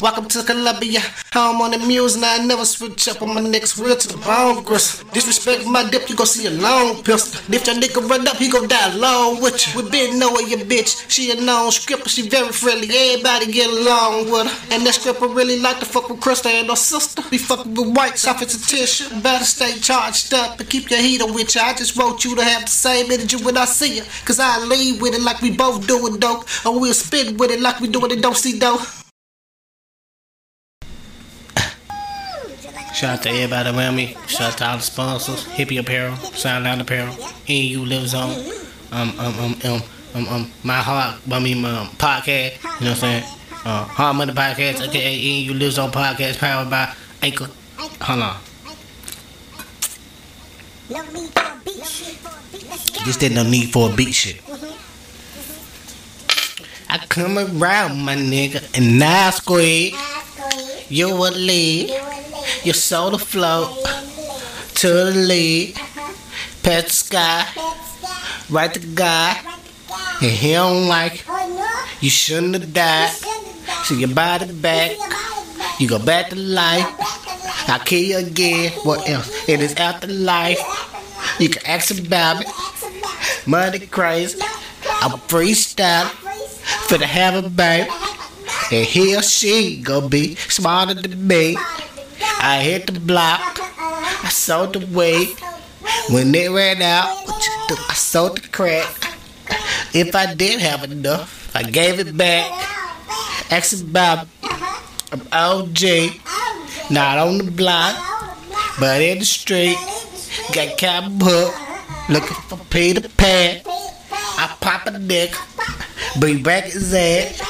Welcome to Columbia. Home on the muse, and I never switch up on my next real to the bone gristle. Disrespect my dip, you gon' see a long pistol. If your nigga run up, he gon' die along with you. We been knowing your bitch. She a known stripper, she very friendly. Everybody get along with her. And that stripper really like to fuck with Krista and her sister. Be fucking with whites off its attention. Better stay charged up and keep your heater with you. I just want you to have the same energy when I see you. Cause I leave with it like we both doing dope. Or we'll spit with it like we doing it don't see dope. Shout out to everybody around me. Shout out to all the sponsors. Hippie Apparel, SoundCloud Apparel, NU Live Zone, um, um, um, um, um, um, My Heart, I mean, um, podcast, you know what I'm saying? Uh, Hard Money Podcast, aka NU Live Zone Podcast, powered by Anchor. Hold on. This did no need for a beat shit. I come around, my nigga, and now squeak. You a lead. Your soda float to the lead. Pet the sky. Right to God. And he don't like. You shouldn't have died. So your the back. You go back to life. I kill you again. What else? It is afterlife. You can ask about it. Money crazy. I'm freestyle. For the have a baby. And he or she gonna be smarter than me. I hit the block. I sold the weed. When it ran out? I sold the crack. If I did have enough, I gave it back. Ask about I'm OG. Not on the block, but in the street. Got cab hook. Looking for Peter Pan. I pop a dick. Bring back his ass.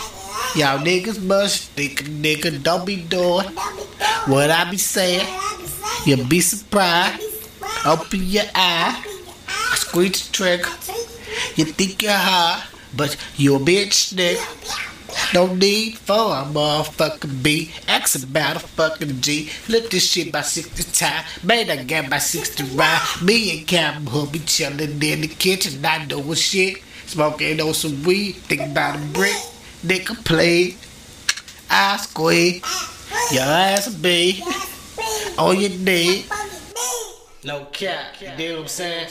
Y'all niggas must think a nigga don't be doing what I be saying. You'll be surprised. Open your eye. Squeeze the trigger. You think you're high, but you a bitch nigga. No need for a motherfucking B. Ask about a fucking G. Flip this shit by 60 times. Made I got by 60 ride. Me and Cam Hood be chillin' in the kitchen. Not doing shit. Smoking on some weed. Think about a brick. Nigga play. I squeeze. Your ass be on your knee. No cap. You know what I'm saying?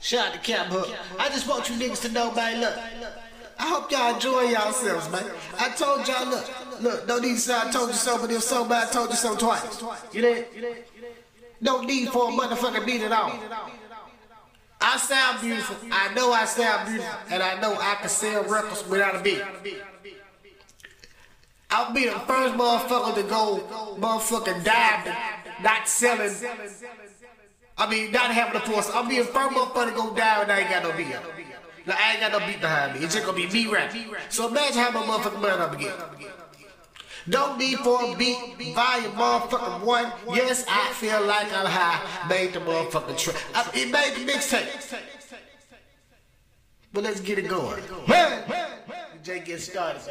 Shout out to Cap Hook. I just want you niggas to know, man, look. I hope y'all enjoy yourselves, man. I told y'all, look, look, don't need to say I told you so, but if so, man, I told you so twice. You did? No need for a motherfucker beat at all. I sound beautiful. I know I sound beautiful, and I know I can sell records without a beat. I'll be the first motherfucker to go motherfucking diamond, not selling. I mean, not having a force. I'll be the first motherfucker to go down and I ain't got no beat. Like, I ain't got no beat behind me. It's just gonna be me rapping. So imagine how my motherfucking money I'm get. Don't need for a beat, volume motherfucking one. Yes, I feel like I'm high. Made the motherfucking track. It made the mixtape. But let's get it going. Man, Jay get started.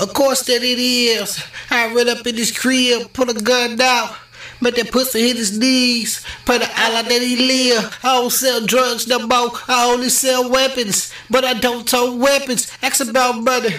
Of course that it is. I ran up in this crib, put a gun out. Make that pussy hit his knees. Put to Allah that he live. I don't sell drugs no more. I only sell weapons. But I don't tow weapons. Ask about money.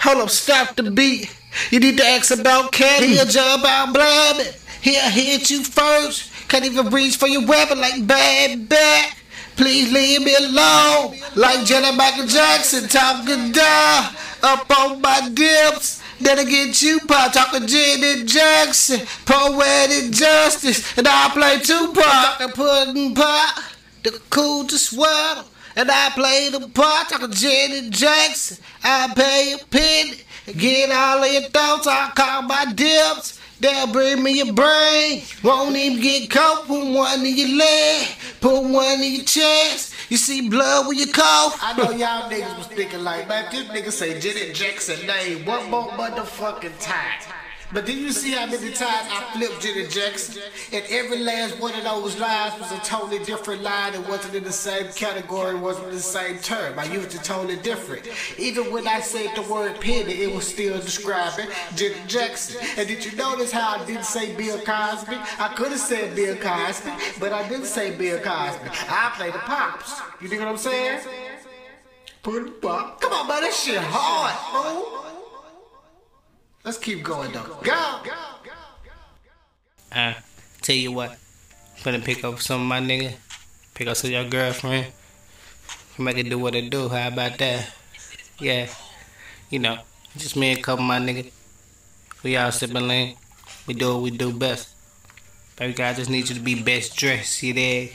Hold up, stop the beat. You need to ask about candy. He'll jump out blabbing. He'll hit you first. Can't even reach for your weapon like bad back. Please leave me alone. Like Jenna Michael Jackson talking down up on my dips. Then I get you pop talking Janet Jackson, poetic justice, and I play Tupac. Talking pudding pop, the cool to swallow. And I play the part talking Janet Jackson. I pay a penny, get all of your thoughts. I call my dips. They'll bring me your brain. Won't even get caught. Put one in your leg, put one in your chest. You see blood when you cough? I know y'all niggas was thinking like, man, this nigga say Janet Jackson name one more motherfucking time. But did you see how many times I flipped Janet Jackson? And every last one of those lines was a totally different line. It wasn't in the same category, it wasn't in the same term. I used it totally different. Even when I said the word penny, it was still describing Janet Jackson. And did you notice how I didn't say Bill Cosby? I could have said Bill Cosby, but I didn't say Bill Cosby. I play the pops. You dig what I'm saying? Put pop. Come on, man, that shit hard, bro. Let's keep going though. Go. Go, go, go, go, go. Uh, tell you what, finna pick up some of my nigga, pick up some of your girlfriend, make it do what it do. How about that? Yeah, you know, just me and a couple of my niggas. We all sipping lean. We do what we do best. Baby girl, I just need you to be best dressed. You there?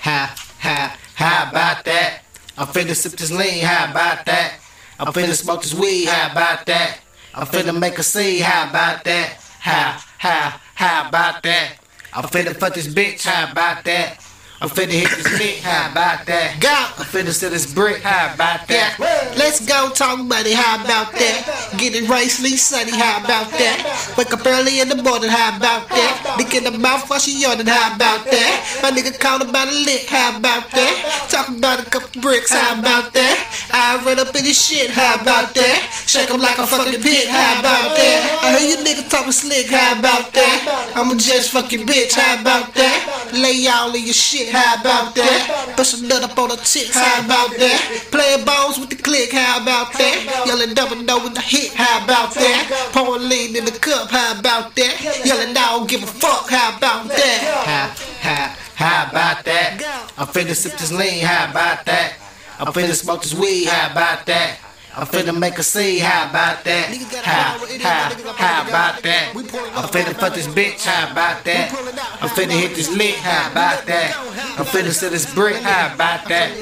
Ha, ha, how about that? I'm finna sip this lean, how about that? I'm finna smoke this weed, how about that? I'm finna make a scene, how about that? How, how, how about that? I'm finna fuck this bitch, how about that? I'm finna hit this lick, how about that? Go! I'm finna sell this brick, how about that? Let's go talk money, how about that? Get it right, sleep sunny, how about that? Wake up early in the morning, how about that? Dick in the mouth while she yawning, how about that? My nigga called about a lick, how about that? Talk about a couple bricks, how about that? I run up in this shit, how about that? Shake 'em like a fucking pit, how about that? I hear you niggas talking slick, how about that? I'm a just fucking bitch, how about that? Lay all of your shit, how about that? Bust a nut up on the tits, how about that? Playing balls with the click, how about that? Yelling double no with the hit, how about that? Pouring lean in the cup, how about that? Yelling I don't give a fuck, how about that? How, how, how about that? I'm finna sip this lean, how about that? I'm finna smoke this weed, how about that? I'm finna make a scene, how about that? How, how, how about that? I'm finna fuck this bitch, how about that? I'm finna hit this lick, how about that? I'm finna sell this brick, how about that?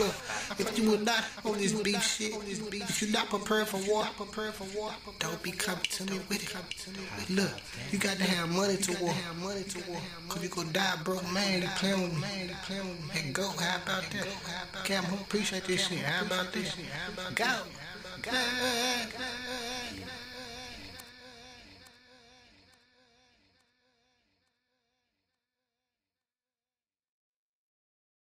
If you are not on this beef shit, if you're not prepared for war, prepared for war, don't be coming to me with it. Look, you got to have money to war. Cause you gonna die broke, man. You playing with me. You playing with me. Hey, go. How about that? Cam, appreciate this shit. How about this? Go. Go.